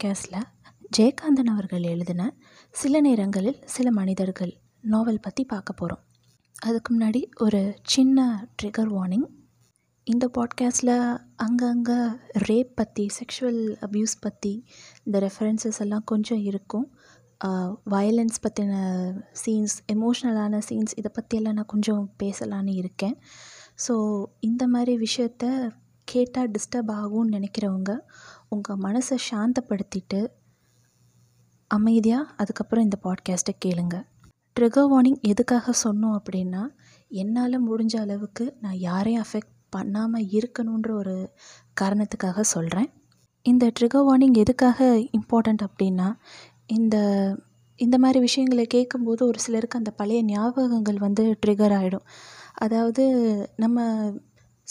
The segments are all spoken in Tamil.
பாட்காஸ்டில் ஜெயகாந்தன் அவர்கள் எழுதின சில நேரங்களில் சில மனிதர்கள் நாவல் பற்றி பார்க்க போகிறோம் அதுக்கு முன்னாடி ஒரு சின்ன ட்ரிகர் வார்னிங் இந்த பாட்காஸ்ட்டில் அங்கங்கே ரேப் பற்றி செக்ஷுவல் அப்யூஸ் பற்றி இந்த ரெஃபரன்சஸ் எல்லாம் கொஞ்சம் இருக்கும். வயலன்ஸ் பற்றின சீன்ஸ் எமோஷ்னலான சீன்ஸ் இதை பற்றியெல்லாம் நான் கொஞ்சம் பேசலான்னு இருக்கேன். ஸோ இந்த மாதிரி விஷயத்த கேட்டால் டிஸ்டர்ப் ஆகும்னு நினைக்கிறவங்க உங்கள் மனசை சாந்தப்படுத்திட்டு அமைதியாக அதுக்கப்புறம் இந்த பாட்காஸ்ட்டை கேளுங்க. ட்ரிகர் வார்னிங் எதுக்காக சொன்னோம் அப்படின்னா என்னால் முடிஞ்ச அளவுக்கு நான் யாரையும் அஃபெக்ட் பண்ணாமல் இருக்கணுன்ற ஒரு காரணத்துக்காக சொல்கிறேன் இந்த ட்ரிகர் வார்னிங் எதுக்காக இம்பார்ட்டண்ட் அப்படின்னா இந்த இந்த மாதிரி விஷயங்களை கேட்கும்போது ஒரு சிலருக்கு அந்த பழைய ஞாபகங்கள் வந்து ட்ரிகர் ஆகிடும் அதாவது நம்ம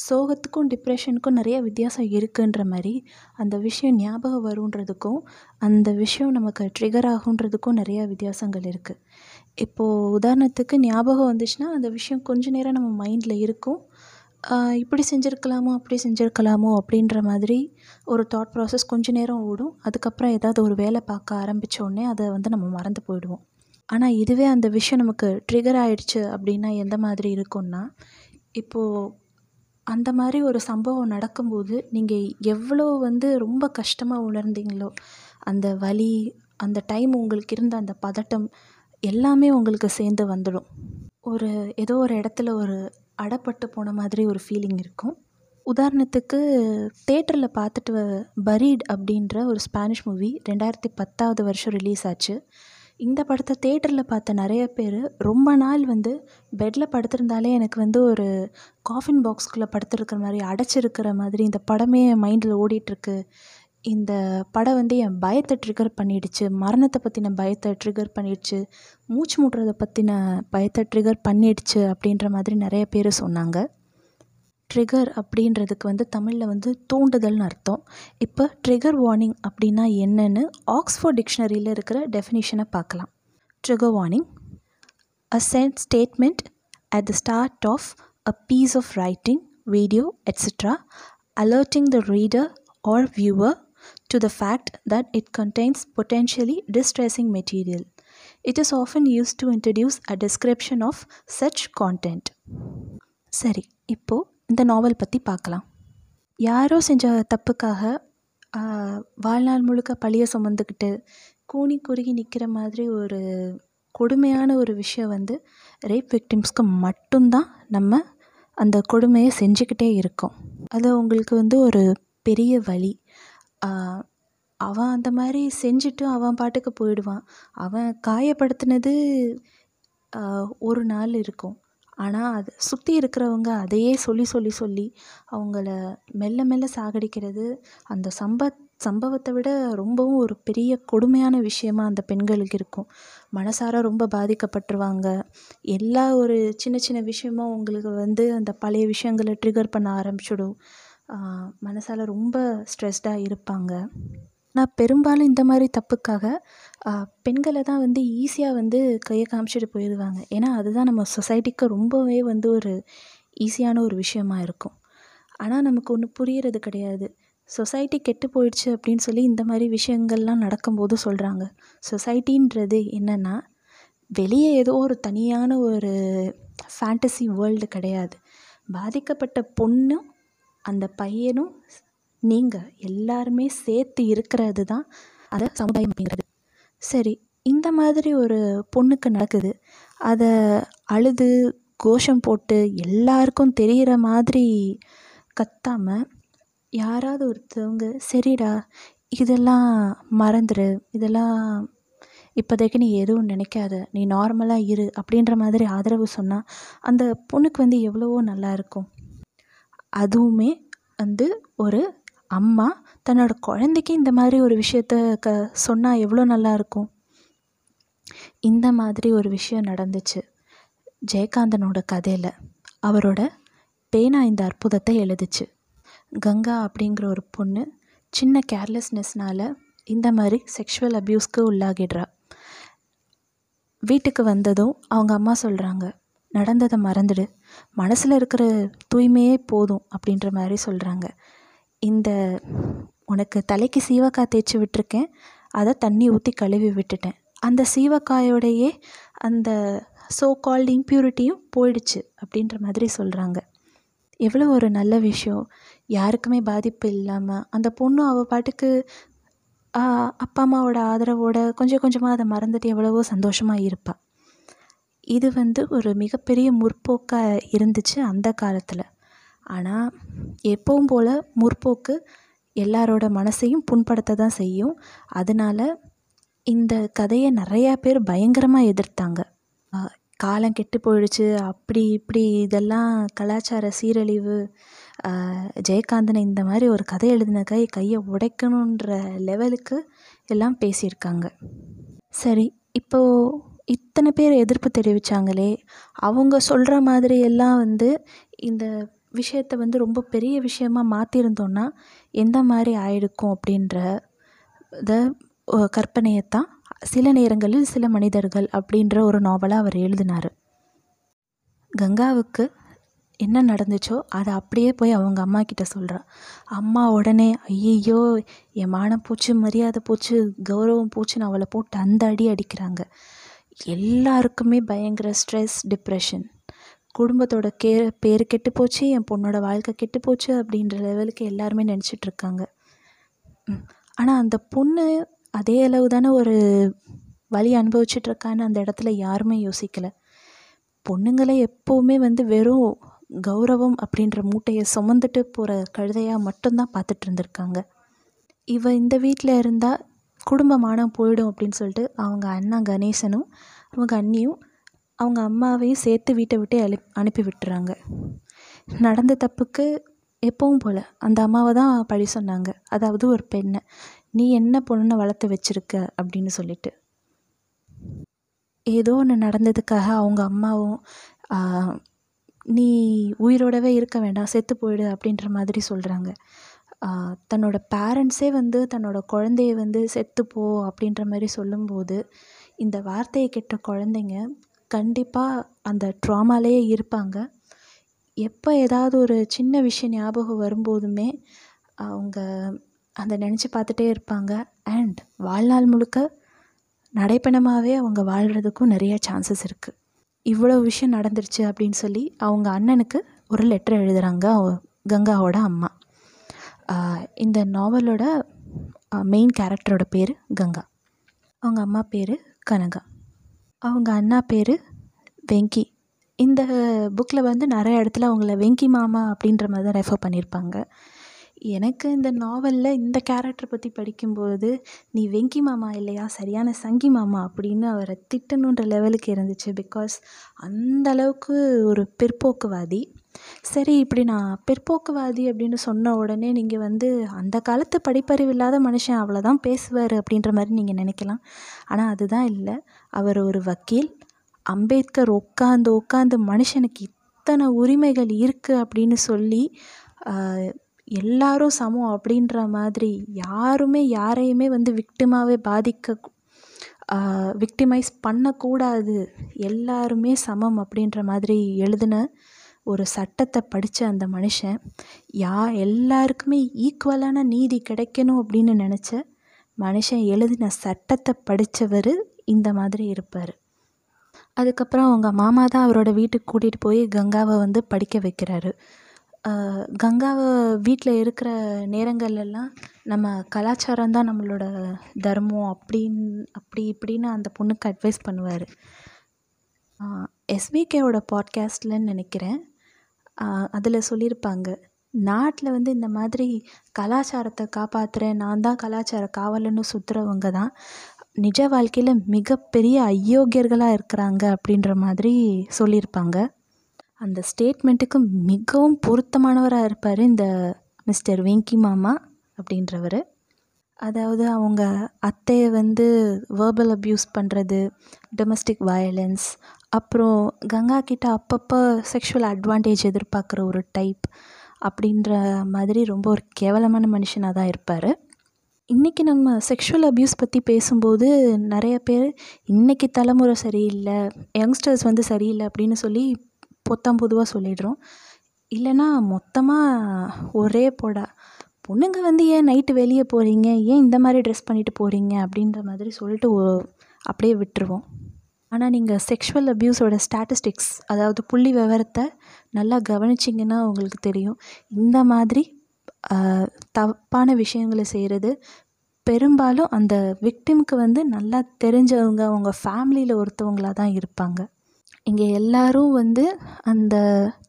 சோகத்துக்கும் டிப்ரெஷனுக்கும் நிறைய வித்தியாசம் இருக்குன்ற மாதிரி அந்த விஷயம் ஞாபகம் வருன்றதுக்கும் அந்த விஷயம் நமக்கு ட்ரிகர் ஆகுன்றதுக்கும் நிறையா வித்தியாசங்கள் இருக்குது இப்போது உதாரணத்துக்கு ஞாபகம் வந்துச்சுன்னா அந்த விஷயம் கொஞ்ச நேரம் நம்ம மைண்டில் இருக்கும். இப்படி செஞ்சுருக்கலாமோ அப்படி செஞ்சுருக்கலாமோ அப்படின்ற மாதிரி ஒரு தாட் ப்ராசஸ் கொஞ்ச நேரம் ஓடும். அதுக்கப்புறம் ஏதாவது ஒரு வேலை பார்க்க ஆரம்பித்தோடனே அதை வந்து நம்ம மறந்து போயிடுவோம். ஆனால் இதுவே அந்த விஷயம் நமக்கு ட்ரிகர் ஆகிடுச்சு அப்படின்னா எந்த மாதிரி இருக்கும்னா இப்போது அந்த மாதிரி ஒரு சம்பவம் நடக்கும்போது நீங்கள் எவ்வளோ வந்து ரொம்ப கஷ்டமாக உணர்ந்தீங்களோ? அந்த வலி அந்த டைம் உங்களுக்கு இருந்த அந்த பதட்டம் எல்லாமே உங்களுக்கு சேர்ந்து வந்துடும். ஒரு ஏதோ ஒரு இடத்துல ஒரு அடப்பட்டு போன மாதிரி ஒரு ஃபீலிங் இருக்கும். உதாரணத்துக்கு தேட்டரில் பார்த்துட்டு பரீட் அப்படின்ற ஒரு ஸ்பானிஷ் மூவி ரெண்டாயிரத்தி பத்தாவது வருஷம் ரிலீஸ் ஆச்சு. இந்த படத்தை தேட்டரில் பார்த்த நிறைய பேர் ரொம்ப நாள் வந்து பெட்டில் படுத்திருந்தாலே எனக்கு வந்து ஒரு காஃபின் பாக்ஸ்குள்ளே படுத்திருக்கிற மாதிரி அடைச்சிருக்கிற மாதிரி இந்த படமே என் மைண்டில் ஓடிட்டுருக்கு. இந்த படம் வந்து என் பயத்தை ட்ரிகர் பண்ணிடுச்சு. மரணத்தை பற்றின பயத்தை ட்ரிகர் பண்ணிடுச்சு. மூச்சு முட்டுறதை பற்றின பயத்தை ட்ரிகர் பண்ணிடுச்சு அப்படின்ற மாதிரி நிறைய பேர் சொன்னாங்க. ட்ரிகர் அப்படின்றதுக்கு வந்து தமிழில் வந்து தூண்டுதல்னு அர்த்தம் இப்போ ட்ரிகர் வார்னிங் அப்படின்னா என்னன்னு ஆக்ஸ்ஃபோர்ட் டிக்ஷனரியில் இருக்கிற டெஃபினிஷனை பார்க்கலாம் trigger warning a sent statement at the start of a piece of writing video etcetera alerting the reader or viewer to the fact that it contains potentially distressing material. It is often used to introduce a description of such content. சரி இப்போது இந்த நாவல் பற்றி பார்க்கலாம் யாரோ செஞ்ச தப்புக்காக வாழ்நாள் முழுக்க பழிய சுமந்துக்கிட்டு கூனி குறுகி நிற்கிற மாதிரி ஒரு கொடுமையான ஒரு விஷயம் வந்து ரேப் விக்டிம்ஸ்க்கு மட்டும்தான் நம்ம அந்த கொடுமையை செஞ்சுக்கிட்டே இருக்கோம். அது உங்களுக்கு வந்து ஒரு பெரிய வழி அவன் அந்த மாதிரி செஞ்சுட்டு அவன் பாட்டுக்கு போயிடுவான். அவன் காயப்படுத்தினது ஒரு நாள் இருக்கும். ஆனால் அது சுற்றி இருக்கிறவங்க அதையே சொல்லி சொல்லி சொல்லி அவங்கள மெல்ல மெல்ல சாகடிக்கிறது அந்த சம்ப சம்பவத்தை விட ரொம்பவும் ஒரு பெரிய கொடுமையான விஷயமா அந்த பெண்களுக்கு இருக்கும். மனசார ரொம்ப பாதிக்கப்பட்டுருவாங்க. எல்லா ஒரு சின்ன சின்ன விஷயமும் உங்களுக்கு வந்து அந்த பழைய விஷயங்களை ட்ரிகர் பண்ண ஆரம்பிச்சிடும். மனசால் ரொம்ப ஸ்ட்ரெஸ்டாக இருப்பாங்க. நான் பெரும்பாலும் இந்த மாதிரி தப்புக்காக பெண்களை தான் வந்து ஈஸியாக வந்து கையை காமிச்சிட்டு போயிடுவாங்க. ஏன்னா அதுதான் நம்ம சொசைட்டிக்கு ரொம்பவே வந்து ஒரு ஈஸியான ஒரு விஷயமா இருக்கும். ஆனால் நமக்கு ஒன்று புரியறது கிடையாது. சொசைட்டி கெட்டு போயிடுச்சு அப்படின்னு சொல்லி இந்த மாதிரி விஷயங்கள்லாம் நடக்கும்போது சொல்கிறாங்க சொசைட்டின்றது என்னென்னா வெளியே ஏதோ ஒரு தனியான ஒரு ஃபேண்டசி வேர்ல்டு கிடையாது. பாதிக்கப்பட்ட பொண்ணும் அந்த பையனும் நீங்கள் எல்லாருமே சேர்த்து இருக்கிறது தான் அதை சமுதாயம் அப்படிங்கிறது. சரி இந்த மாதிரி ஒரு பொண்ணுக்கு நடக்குது. அதை அழுது கோஷம் போட்டு எல்லாருக்கும் தெரிகிற மாதிரி கத்தாமல் யாராவது ஒருத்தவங்க சரிடா இதெல்லாம் மறந்துடு இதெல்லாம் இப்போதைக்கு நீ எதுவும் நினைக்காத. நீ நார்மலாக இரு. அப்படின்ற மாதிரி ஆதரவு சொன்னால் அந்த பொண்ணுக்கு வந்து எவ்வளவோ நல்லா இருக்கும். அதுவுமே வந்து ஒரு அம்மா தன்னோட குழந்தைக்கு இந்த மாதிரி ஒரு விஷயத்த க சொன்னால் எவ்வளோ நல்லா இருக்கும்? இந்த மாதிரி ஒரு விஷயம் நடந்துச்சு. ஜெயகாந்தனோட கதையில் அவரோட பேனா இந்த அற்புதத்தை எழுதுச்சு. கங்கா அப்படிங்கிற ஒரு பொண்ணு சின்ன கேர்லெஸ்னஸ்னால் இந்த மாதிரி செக்ஷுவல் அப்யூஸ்க்கு உள்ளாகிடுறா. வீட்டுக்கு வந்ததும் அவங்க அம்மா சொல்கிறாங்க நடந்ததை மறந்துடு. மனசில் இருக்கிற தூய்மையே போதும் அப்படின்ற மாதிரி சொல்கிறாங்க இந்த உனக்கு தலைக்கு சீவக்காய் தேய்ச்சி விட்டுருக்கேன். அதை தண்ணி ஊற்றி கழுவி விட்டுட்டேன். அந்த சீவக்காயோடையே அந்த ஸோ கால்டு இம்ப்யூரிட்டியும் போயிடுச்சு அப்படின்ற மாதிரி சொல்கிறாங்க எவ்வளோ ஒரு நல்ல விஷயம். யாருக்குமே பாதிப்பு இல்லாமல் அந்த பொண்ணு அவள் பாட்டுக்கு அப்பா அம்மாவோட ஆதரவோட கொஞ்சம் கொஞ்சமாக அதை மறந்துட்டு எவ்வளவோ சந்தோஷமாக இருப்பாள் இது வந்து ஒரு மிகப்பெரிய முற்போக்காக இருந்துச்சு அந்த காலத்தில். ஆனால் எப்பவும் போல் முற்போக்கு எல்லாரோட மனசையும் புண்படுத்த தான் செய்யும். அதனால் இந்த கதையை நிறையா பேர் பயங்கரமாக எதிர்த்தாங்க. காலம் கெட்டு போயிடுச்சு அப்படி இப்படி இதெல்லாம் கலாச்சார சீரழிவு ஜெயகாந்தனை இந்த மாதிரி ஒரு கதை எழுதின கை கையை உடைக்கணுன்ற லெவலுக்கு எல்லாம் பேசியிருக்காங்க. சரி இப்போது இத்தனை பேர் எதிர்ப்பு தெரிவித்தாங்களே அவங்க சொல்கிற மாதிரி எல்லாம் வந்து இந்த விஷயத்த வந்து ரொம்ப பெரிய விஷயமா மாற்றிருந்தோன்னா எந்த மாதிரி ஆயிருக்கும் அப்படின்ற இத கற்பனையைத்தான் சில நேரங்களில் சில மனிதர்கள் அப்படின்ற ஒரு நாவலாக அவர் எழுதினார். கங்காவுக்கு என்ன நடந்துச்சோ அதை அப்படியே போய் அவங்க அம்மா கிட்ட சொல்கிறா அம்மா உடனே ஐயையோ என் மானம் போச்சு மரியாதை போச்சு கௌரவம் போச்சுன்னு அவளை போட்டு அந்த அடி அடிக்கிறாங்க. எல்லாருக்குமே பயங்கர ஸ்ட்ரெஸ் டிப்ரெஷன் குடும்பத்தோட கே பேர் கெட்டு போச்சு என் பொண்ணோட வாழ்க்கை கெட்டு போச்சு அப்படின்ற லெவலுக்கு எல்லாருமே நினச்சிட்ருக்காங்க ஆனால் அந்த பொண்ணு அதே அளவு தானே ஒரு வலி அனுபவிச்சிட்ருக்கான்னு அந்த இடத்துல யாருமே யோசிக்கலை. பொண்ணுங்களை எப்போவுமே வந்து வெறும் கௌரவம் அப்படின்ற மூட்டையை சுமந்துட்டு போகிற கழுதையாக மட்டும்தான் பார்த்துட்டு இருந்திருக்காங்க. இவ இந்த வீட்டில் இருந்தால் குடும்பமான போயிடும் அப்படின்னு சொல்லிட்டு அவங்க அண்ணா கணேசனும் அவங்க அண்ணியும் அவங்க அம்மாவையும் சேர்த்து வீட்டை விட்டு அழி அனுப்பி விட்டுறாங்க. நடந்த தப்புக்கு எப்பவும் போல் அந்த அம்மாவை தான் பழி சொன்னாங்க. அதாவது ஒரு பெண்ணை. நீ என்ன பொண்ணை வளர்த்து வச்சிருக்க அப்படின்னு சொல்லிட்டு. ஏதோ ஒன்று நடந்ததுக்காக அவங்க அம்மாவும் நீ உயிரோடவே இருக்க வேண்டாம் செத்து போயிடு அப்படின்ற மாதிரி சொல்கிறாங்க தன்னோட பேரண்ட்ஸே வந்து தன்னோட குழந்தைய வந்து செத்துப்போ அப்படின்ற மாதிரி சொல்லும்போது இந்த வார்த்தையை கேட்ட குழந்தைங்க கண்டிப்பாக அந்த ட்ராமாலேயே இருப்பாங்க. எப்போ ஏதாவது ஒரு சின்ன விஷயம் ஞாபகம் வரும்போதுமே அவங்க அதை நினச்சி பார்த்துட்டே இருப்பாங்க. அண்ட் வாழ்நாள் முழுக்க நடைப்பணமாகவே அவங்க வாழ்கிறதுக்கும் நிறைய சான்சஸ் இருக்குது இவ்வளோ விஷயம் நடந்துருச்சு அப்படின்னு சொல்லி அவங்க அண்ணனுக்கு ஒரு லெட்டர் எழுதுகிறாங்க கங்காவோட அம்மா. இந்த நாவலோட மெயின் கேரக்டரோட பேர் கங்கா. அவங்க அம்மா பேர் கனகா. அவங்க அண்ணா பேர் வெங்கி. இந்த புக்கில் வந்து நிறைய இடத்துல அவங்கள வெங்கி மாமா அப்படின்ற மாதிரி தான் ரெஃபர் பண்ணியிருப்பாங்க. எனக்கு இந்த நாவலில் இந்த கேரக்டர் பற்றி படிக்கும்போது நீ வெங்கி மாமா இல்லையா? சரியான சங்கி மாமா அப்படின்னு அவரை திட்டணுன்ற லெவலுக்கு இருந்துச்சு. பிகாஸ் அந்த அளவுக்கு ஒரு பிற்போக்குவாதி. சரி இப்படி நான் பிற்போக்குவாதி அப்படின்னு சொன்ன உடனே நீங்கள் வந்து அந்த காலத்து படிப்பறிவு இல்லாத மனுஷன் அவ்வளோதான் பேசுவார் அப்படின்ற மாதிரி நீங்கள் நினைக்கலாம். ஆனால் அதுதான் இல்லை. அவர் ஒரு வக்கீல். அம்பேத்கர் உட்காந்து உட்காந்து மனுஷனுக்கு இத்தனை உரிமைகள் இருக்குது அப்படின்னு சொல்லி எல்லாரும் சமம் அப்படின்ற மாதிரி யாருமே யாரையுமே வந்து விக்டிமாவே பாதிக்க விக்டிமைஸ் பண்ணக்கூடாது. எல்லாருமே சமம் அப்படின்ற மாதிரி எழுதின ஒரு சட்டத்தை படித்த அந்த மனுஷன் யா எல்லாருக்குமே ஈக்குவலான நீதி கிடைக்கணும் அப்படின்னு நினச்ச மனுஷன் எழுதின சட்டத்தை படித்தவர் இந்த மாதிரி இருப்பார். அதுக்கப்புறம் அவங்க மாமா தான் அவரோட வீட்டுக்கு கூட்டிகிட்டு போய் கங்காவை வந்து படிக்க வைக்கிறாரு. கங்காவை வீட்டில் இருக்கிற நேரங்கள்லாம் நம்ம கலாச்சாரம் தான் நம்மளோட தர்மம் அப்படின் அப்படி இப்படின்னு அந்த பொண்ணுக்கு அட்வைஸ் பண்ணுவார். எஸ்விகேவோட பாட்காஸ்ட்லன்னு நினைக்கிறேன். அதில் சொல்லியிருப்பாங்க நாட்டில் வந்து இந்த மாதிரி கலாச்சாரத்தை காப்பாற்றுறேன் நான் தான் கலாச்சார காவலன்னு சுற்றுறவங்க தான் நிஜ வாழ்க்கையில் மிகப்பெரிய அயோக்கியர்களாக இருக்கிறாங்க அப்படின்ற மாதிரி சொல்லியிருப்பாங்க அந்த ஸ்டேட்மெண்ட்டுக்கு மிகவும் பொருத்தமானவராக இருப்பார் இந்த மிஸ்டர் வெங்கி மாமா அப்படின்றவர். அதாவது அவங்க அத்தையை வந்து வேர்பல் அப்யூஸ் பண்ணுறது டொமஸ்டிக் வயலன்ஸ் அப்புறம் கங்கா கிட்ட அப்பப்போ செக்ஷுவல் அட்வான்டேஜ் எதிர்பார்க்குற ஒரு டைப் அப்படின்ற மாதிரி ரொம்ப ஒரு கேவலமான மனுஷனாக தான் இருப்பார். இன்றைக்கி நம்ம செக்ஷுவல் அப்யூஸ் பற்றி பேசும்போது நிறைய பேர் இன்றைக்கி தலைமுறை சரியில்லை யங்ஸ்டர்ஸ் வந்து சரியில்லை அப்படின்னு சொல்லி பொத்தாம் பொதுவாக சொல்லிடுறோம். இல்லைன்னா மொத்தமாக ஒரே போட. பொண்ணுங்க வந்து ஏன் நைட்டு வெளியே போகிறீங்க ஏன் இந்த மாதிரி ட்ரெஸ் பண்ணிட்டு போகிறீங்க அப்படின்ற மாதிரி சொல்லிட்டு அப்படியே விட்டுருவோம். ஆனால் நீங்கள் செக்ஷுவல் அப்யூஸோட ஸ்டாட்டிஸ்டிக்ஸ் அதாவது புள்ளி விவரத்தை நல்லா கவனிச்சிங்கன்னா உங்களுக்கு தெரியும். இந்த மாதிரி தப்பான விஷயங்களை செய்கிறது பெரும்பாலும் அந்த விக்டிமுக்கு வந்து நல்லா தெரிஞ்சவங்க அவங்க ஃபேமிலியில் ஒருத்தவங்களாக தான் இருப்பாங்க. இங்கே எல்லாரும் வந்து அந்த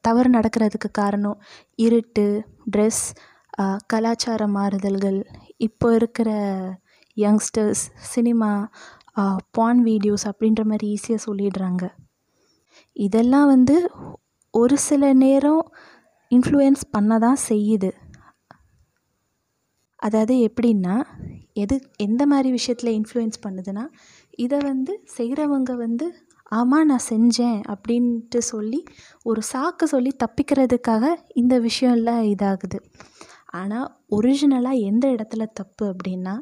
தவறு நடக்கிறதுக்கு காரணம் இருட்டு ட்ரெஸ் கலாச்சார மாறுதல்கள். இப்போ இருக்கிற யங்ஸ்டர்ஸ் சினிமா பான் வீடியோஸ் அப்படின்ற மாதிரி ஈஸியாக சொல்லிடுறாங்க. இதெல்லாம் வந்து ஒரு சில நேரம் இன்ஃப்ளூயன்ஸ் பண்ண தான் செய்யுது. அதாவது எப்படின்னா எது எந்த மாதிரி விஷயத்தில் இன்ஃப்ளூயன்ஸ் பண்ணுதுன்னா இதை வந்து செய்கிறவங்க வந்து ஆமாம் நான் செஞ்சேன் அப்படின்ட்டு சொல்லி ஒரு சாக்கு சொல்லி தப்பிக்கிறதுக்காக இந்த விஷயம்லாம் இதாகுது. ஆனால் ஒரிஜினலாக எந்த இடத்துல தப்பு அப்படின்னா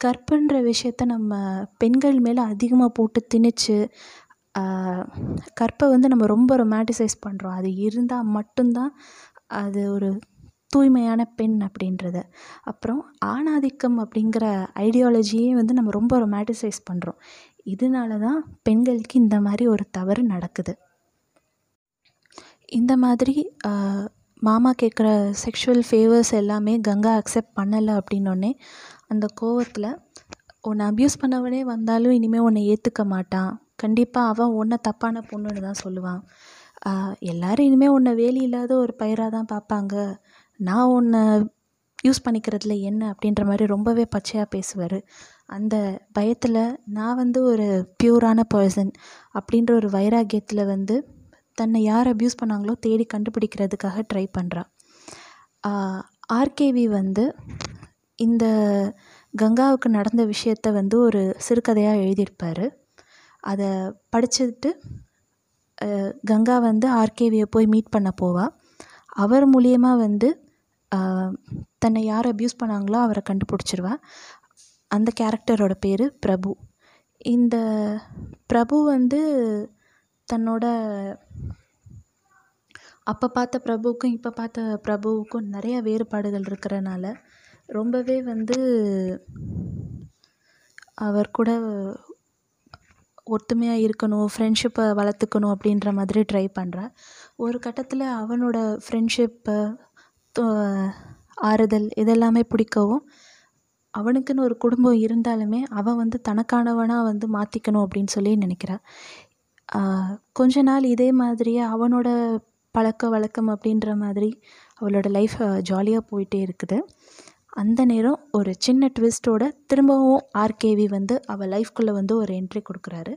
கற்புன்ற விஷயத்த நம்ம பெண்கள் மேலே அதிகமாக போட்டு திணிச்சு கற்பை வந்து நம்ம ரொம்ப ரொமாட்டிசைஸ் பண்ணுறோம் அது இருந்தால் மட்டும்தான் அது ஒரு தூய்மையான பெண் அப்படின்றத. அப்புறம் ஆணாதிக்கம் அப்படிங்கிற ஐடியாலஜியே வந்து நம்ம ரொம்ப ரொமாட்டிசைஸ் பண்ணுறோம் இதனால தான் பெண்களுக்கு இந்த மாதிரி ஒரு தவறு நடக்குது. இந்த மாதிரி மாமா கேட்குற செக்ஷுவல் ஃபேவர்ஸ் எல்லாமே கங்கா அக்செப்ட் பண்ணலை அப்படின்னோடனே அந்த கோவத்தில் உன்னை அப்யூஸ் பண்ணவனே வந்தாலும் இனிமேல் உன்னை ஏற்றுக்க மாட்டான். கண்டிப்பாக அவன் உன்னை தப்பான பொண்ணுன்னு தான் சொல்லுவான். எல்லோரும் இனிமேல் உன்னை வேலி இல்லாத ஒரு பயிராக தான் பார்ப்பாங்க. நான் உன்னை யூஸ் பண்ணிக்கிறதுல என்ன? அப்படின்ற மாதிரி ரொம்பவே பச்சையாக பேசுவார். அந்த பயத்தில் நான் வந்து ஒரு பியூரான பர்சன் அப்படின்ற ஒரு வைராக்கியத்தில் வந்து தன்னை யார் அப்யூஸ் பண்ணாங்களோ தேடி கண்டுபிடிக்கிறதுக்காக ட்ரை பண்ணுறா ஆர்கேவி வந்து இந்த கங்காவுக்கு நடந்த விஷயத்த வந்து ஒரு சிறுகதையாக எழுதியிருப்பார். அதை படிச்சுட்டு கங்கா வந்து ஆர்கேவியை போய் மீட் பண்ண போவா. அவர் மூலியமாக வந்து தன்னை யார் அப்யூஸ் பண்ணாங்களோ அவரை கண்டுபிடிச்சிருவா. அந்த கேரக்டரோட பேர் பிரபு. இந்த பிரபு வந்து தன்னோட அப்போ பார்த்த பிரபுவுக்கும் இப்போ பார்த்த பிரபுவுக்கும் நிறைய வேறுபாடுகள் இருக்கிறனால ரொம்பவே வந்து அவர் கூட ஒத்துமையாக இருக்கணும் ஃப்ரெண்ட்ஷிப்பை வளர்த்துக்கணும் அப்படின்ற மாதிரி ட்ரை பண்ணுறா ஒரு கட்டத்தில் அவனோட ஃப்ரெண்ட்ஷிப்பு ஆறுதல் இதெல்லாமே பிடிக்கவும் அவனுக்குன்னு ஒரு குடும்பம் இருந்தாலுமே அவன் வந்து தனக்கானவனாக வந்து மாற்றிக்கணும் அப்படின்னு சொல்லி நினைக்கிறான் கொஞ்ச நாள் இதே மாதிரியே அவனோட பழக்க வழக்கம் அப்படின்ற மாதிரி அவளோட லைஃப் ஜாலியாக போயிட்டே இருக்குது. அந்த நேரம் ஒரு சின்ன ட்விஸ்ட்டோட திரும்பவும் ஆர்கேவி வந்து அவள் லைஃப்குள்ளே வந்து ஒரு என்ட்ரி கொடுக்குறாரு.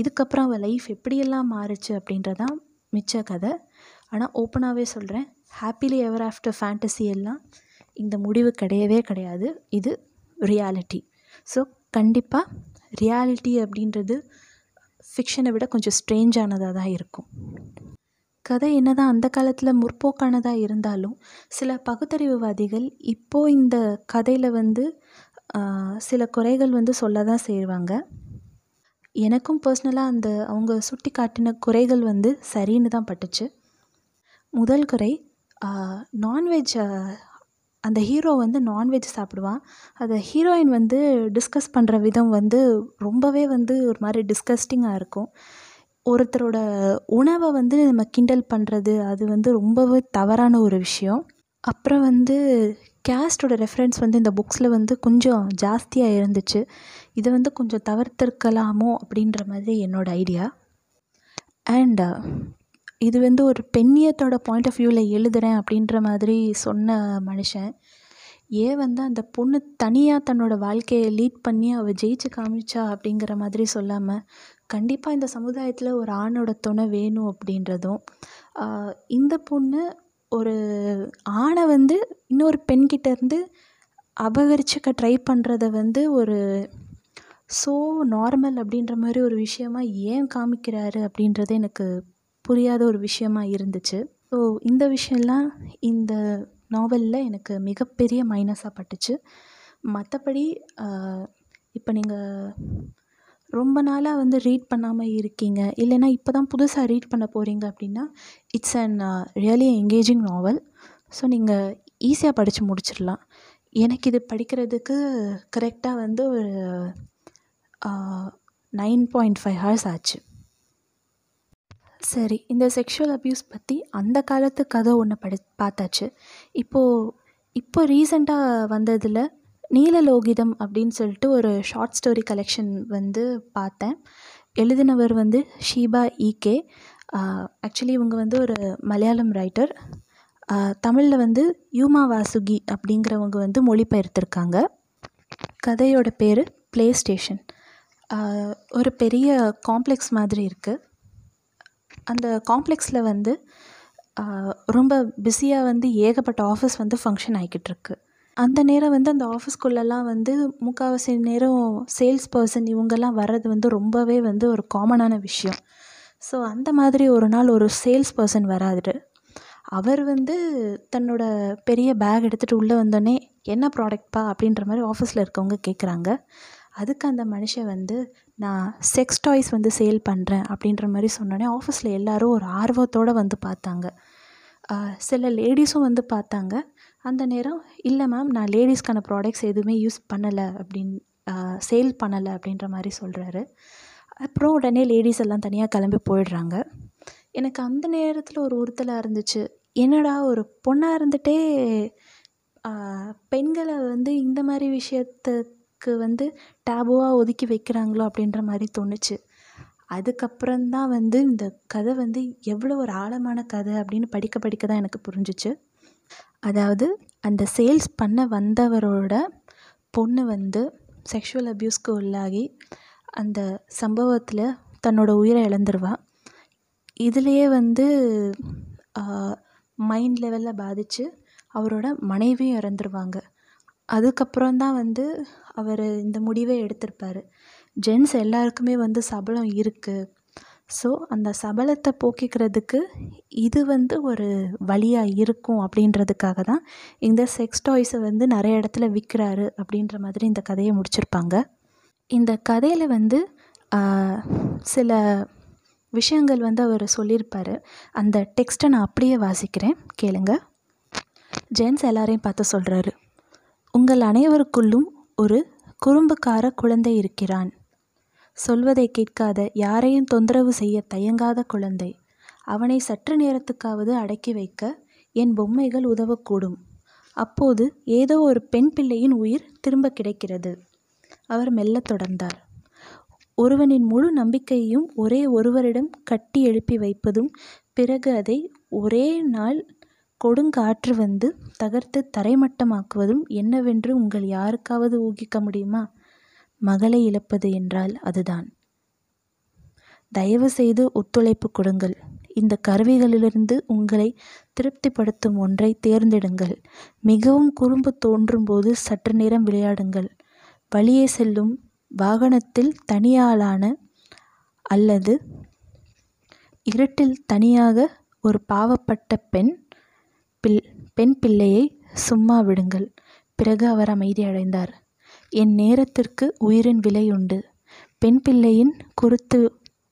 இதுக்கப்புறம் அவள் லைஃப் எப்படியெல்லாம் மாறுச்சு அப்படின்றதான் மிச்ச கதை. ஆனால் ஓப்பனாகவே சொல்கிறேன் ஹாப்பிலி எவர் ஆஃப்டர் ஃபேண்டசி எல்லாம் இந்த முடிவு கிடையவே கிடையாது. இது ரியாலிட்டி ஸோ கண்டிப்பாக ரியாலிட்டி அப்படின்றது ஃபிக்ஷனை விட கொஞ்சம் ஸ்ட்ரேஞ்சானதாக தான் இருக்கும். கதை என்னதான் அந்த காலத்தில் முற்போக்கானதாக இருந்தாலும் சில பகுத்தறிவுவாதிகள் இப்போது இந்த கதையில் வந்து சில குறைகள் வந்து சொல்ல தான் செய்வாங்க. எனக்கும் பர்சனலாக அந்த அவங்க சுட்டி காட்டின குறைகள் வந்து சரின்னு தான் பட்டுச்சு. முதல் குறை நான்வெஜ் அந்த ஹீரோ வந்து நான்வெஜ் சாப்பிடுவான். அதை ஹீரோயின் வந்து டிஸ்கஸ் பண்ணுற விதம் வந்து ரொம்பவே வந்து ஒரு மாதிரி டிஸ்கஸ்டிங்காக இருக்கும். ஒருத்தரோட உணவை வந்து நம்ம கிண்டல் பண்ணுறது அது வந்து ரொம்பவே தவறான ஒரு விஷயம். அப்புறம் வந்து கேஸ்டோட ரெஃபரன்ஸ் வந்து இந்த புக்ஸில் வந்து கொஞ்சம் ஜாஸ்தியாக இருந்துச்சு. இதை வந்து கொஞ்சம் தவிர்த்திருக்கலாமோ அப்படின்ற மாதிரி என்னோடய ஐடியா அண்ட் இது வந்து ஒரு பெண்ணியத்தோட பாயிண்ட் ஆஃப் வியூவில் எழுதுகிறேன் அப்படின்ற மாதிரி சொன்ன மனுஷன். ஏன் வந்து அந்த பொண்ணு தனியாக தன்னோட வாழ்க்கையை லீட் பண்ணி அவள் ஜெயிச்சு காமிச்சா அப்படிங்கிற மாதிரி சொல்லாமல் கண்டிப்பாக இந்த சமுதாயத்தில் ஒரு ஆணோட துணை வேணும் அப்படின்றதும் இந்த பொண்ணு ஒரு ஆணை வந்து இன்னொரு பெண்கிட்ட இருந்து அபகரிச்சுக்க ட்ரை பண்ணுறத வந்து ஒரு ஸோ நார்மல் அப்படின்ற மாதிரி ஒரு விஷயமா ஏன் காமிக்கிறாரு அப்படின்றது எனக்கு புரியாத ஒரு விஷயமாக இருந்துச்சு. ஸோ இந்த விஷயம்லாம் இந்த நாவலில் எனக்கு மிகப்பெரிய மைனஸாக பட்டுச்சு. மற்றபடி இப்போ நீங்கள் ரொம்ப நாளாக வந்து ரீட் பண்ணாமல் இருக்கீங்க. இல்லைன்னா இப்போ தான் புதுசாக ரீட் பண்ண போகிறீங்க அப்படின்னா it's an really engaging novel so நீங்கள் ஈஸியாக படித்து முடிச்சிடலாம். எனக்கு இது படிக்கிறதுக்கு கரெக்டாக வந்து ஒரு நைன் பாயிண்ட் ஃபைவ் ஹவர்ஸ் ஆச்சு. சரி இந்த செக்ஷுவல் அப்யூஸ் பற்றி அந்த காலத்து கதை ஒன்று படி பார்த்தாச்சு. இப்போது இப்போ ரீசெண்டாக வந்ததில் நீலலோகிதம் அப்படின்னு சொல்லிட்டு ஒரு ஷார்ட் ஸ்டோரி கலெக்ஷன் வந்து பார்த்தேன். எழுதினவர் வந்து ஷீபா ஈகே ஆக்சுவலி இவங்க வந்து ஒரு மலையாளம் ரைட்டர் தமிழில் வந்து யூமா வாசுகி அப்படிங்கிறவங்க வந்து மொழிபெயர்த்திருக்காங்க. கதையோட பேர் ப்ளே ஸ்டேஷன் ஒரு பெரிய காம்ப்ளெக்ஸ் மாதிரி இருக்குது அந்த காம்ப்ளெக்ஸில் வந்து ரொம்ப பிஸியாக வந்து ஏகப்பட்ட ஆஃபீஸ் வந்து ஃபங்க்ஷன் ஆகிக்கிட்டுருக்கு அந்த நேரம் வந்து அந்த ஆஃபீஸ்க்குள்ளெல்லாம் வந்து முக்கால்வாசி நேரம் சேல்ஸ் பர்சன் இவங்கெல்லாம் வர்றது வந்து ரொம்பவே வந்து ஒரு காமனான விஷயம். ஸோ அந்த மாதிரி ஒரு நாள் ஒரு சேல்ஸ் பர்சன் வராரு. அவர் வந்து தன்னோட பெரிய பேக் எடுத்துகிட்டு உள்ளே வந்தோடனே என்ன ப்ராடக்ட்ப்பா? அப்படின்ற மாதிரி ஆஃபீஸில் இருக்கவங்க கேட்குறாங்க அதுக்கு அந்த மனுஷன் வந்து நான் செக்ஸ் டாய்ஸ் வந்து சேல் பண்ணுறேன் அப்படின்ற மாதிரி சொன்னோடனே ஆஃபீஸில் எல்லோரும் ஒரு ஆர்வத்தோடு வந்து பார்த்தாங்க. சில லேடிஸும் வந்து பார்த்தாங்க. அந்த நேரம் இல்லை மேம் நான் லேடிஸ்க்கான ப்ராடக்ட்ஸ் எதுவுமே யூஸ் பண்ணலை அப்படின் சேல் பண்ணலை அப்படின்ற மாதிரி சொல்கிறாரு அப்புறம் உடனே லேடிஸ் எல்லாம் தனியாக கிளம்பி போயிடுறாங்க. எனக்கு அந்த நேரத்தில் ஒரு உறுத்தலாக இருந்துச்சு. என்னடா ஒரு பொண்ணாக இருந்துகிட்டே பெண்களை வந்து இந்த மாதிரி விஷயத்தை விஷயத்துக்கு வந்து டேபுவாக ஒதுக்கி வைக்கிறாங்களோ அப்படின்ற மாதிரி தோணுச்சு. அதுக்கப்புறந்தான் வந்து இந்த கதை வந்து எவ்வளோ ஒரு ஆழமான கதை அப்படின்னு படிக்க படிக்க தான் எனக்கு புரிஞ்சிச்சு. அதாவது அந்த சேல்ஸ் பண்ண வந்தவரோட பொண்ணு வந்து செக்ஷுவல் அப்யூஸ்க்கு உள்ளாகி அந்த சம்பவத்தில் தன்னோட உயிரை இழந்துருவா. இதுலேயே வந்து மைண்ட் லெவலில் பாதித்து அவரோட மனைவியும் இறந்துருவாங்க. அதுக்கப்புறம் தான் வந்து அவர் இந்த முடிவை எடுத்திருப்பார். ஜென்ஸ் எல்லாருக்குமே வந்து சபலம் இருக்குது ஸோ அந்த சபலத்தை போக்கிக்கிறதுக்கு இது வந்து ஒரு வழியாக இருக்கும் அப்படின்றதுக்காக தான் இந்த செக்ஸ் டாய்ஸை வந்து நிறைய இடத்துல விற்கிறாரு அப்படின்ற மாதிரி இந்த கதையை முடிச்சிருப்பாங்க. இந்த கதையில் வந்து சில விஷயங்கள் வந்து அவர் சொல்லியிருப்பார். அந்த டெக்ஸ்ட்டை நான் அப்படியே வாசிக்கிறேன். கேளுங்க. ஜென்ஸ் எல்லாரையும் பார்த்து சொல்கிறாரு உங்கள் அனைவருக்குள்ளும் ஒரு குறும்புக்கார குழந்தை இருக்கிறான். சொல்வதை கேட்காத யாரையும் தொந்தரவு செய்ய தயங்காத குழந்தை. அவனை சற்று நேரத்துக்காவது அடக்கி வைக்க என் பொம்மைகள் உதவக்கூடும். அப்போது ஏதோ ஒரு பெண் பிள்ளையின் உயிர் திரும்ப கிடைக்கிறது. அவர் மெல்ல தொடர்ந்தார். ஒருவனின் முழு நம்பிக்கையையும் ஒரே ஒருவரிடம் கட்டி எழுப்பி வைப்பதும் பிறகு அதை ஒரே நாள் கொடுங்காற்று வந்து தகர்த்து தரைமட்டமாக்குவதும் என்னவென்று உங்கள் யாருக்காவது ஊகிக்க முடியுமா? மகளை இழப்பது என்றால் அதுதான். தயவு செய்து ஒத்துழைப்பு கொடுங்கள். இந்த கருவிகளிலிருந்து உங்களை திருப்திப்படுத்தும் ஒன்றை தேர்ந்தெடுங்கள். மிகவும் குறும்பு தோன்றும்போது சற்று நேரம் விளையாடுங்கள். வழியே செல்லும் வாகனத்தில் தனியாளான அல்லது இருட்டில் தனியாக ஒரு பாவப்பட்ட பெண் பிள் பெண் பிள்ளையை சும்மா விடுங்கள். பிறகு அவர் அமைதியடைந்தார் என் நேரத்திற்கு உயிரின் விலை உண்டு. பெண் பிள்ளையின் குருத்து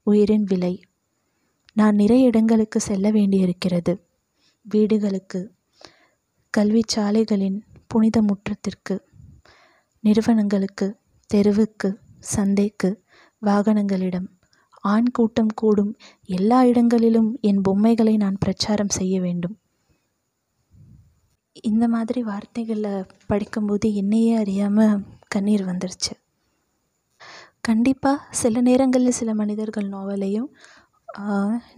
உயிரின் விலை. நான் நிறைய இடங்களுக்கு செல்ல வேண்டியிருக்கிறது. வீடுகளுக்கு கல்வி சாலைகளின் புனித முற்றத்திற்கு நிறுவனங்களுக்கு தெருவுக்கு சந்தைக்கு வாகனங்களிடம். ஆண் கூட்டம் கூடும் எல்லா இடங்களிலும் என் பொம்மைகளை நான் பிரச்சாரம் செய்ய வேண்டும். இந்த மாதிரி வார்த்தைகளை படிக்கும்போது என்னையே அறியாமல் கண்ணீர் வந்துருச்சு. கண்டிப்பாக சில நேரங்களில் சில மனிதர்கள் நாவலையும்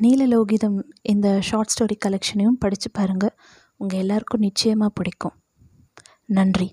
நீலலோகிதம் இந்த ஷார்ட் ஸ்டோரி கலெக்ஷனையும் படித்து பாருங்கள் உங்கள் எல்லாருக்கும் நிச்சயமாக பிடிக்கும். நன்றி.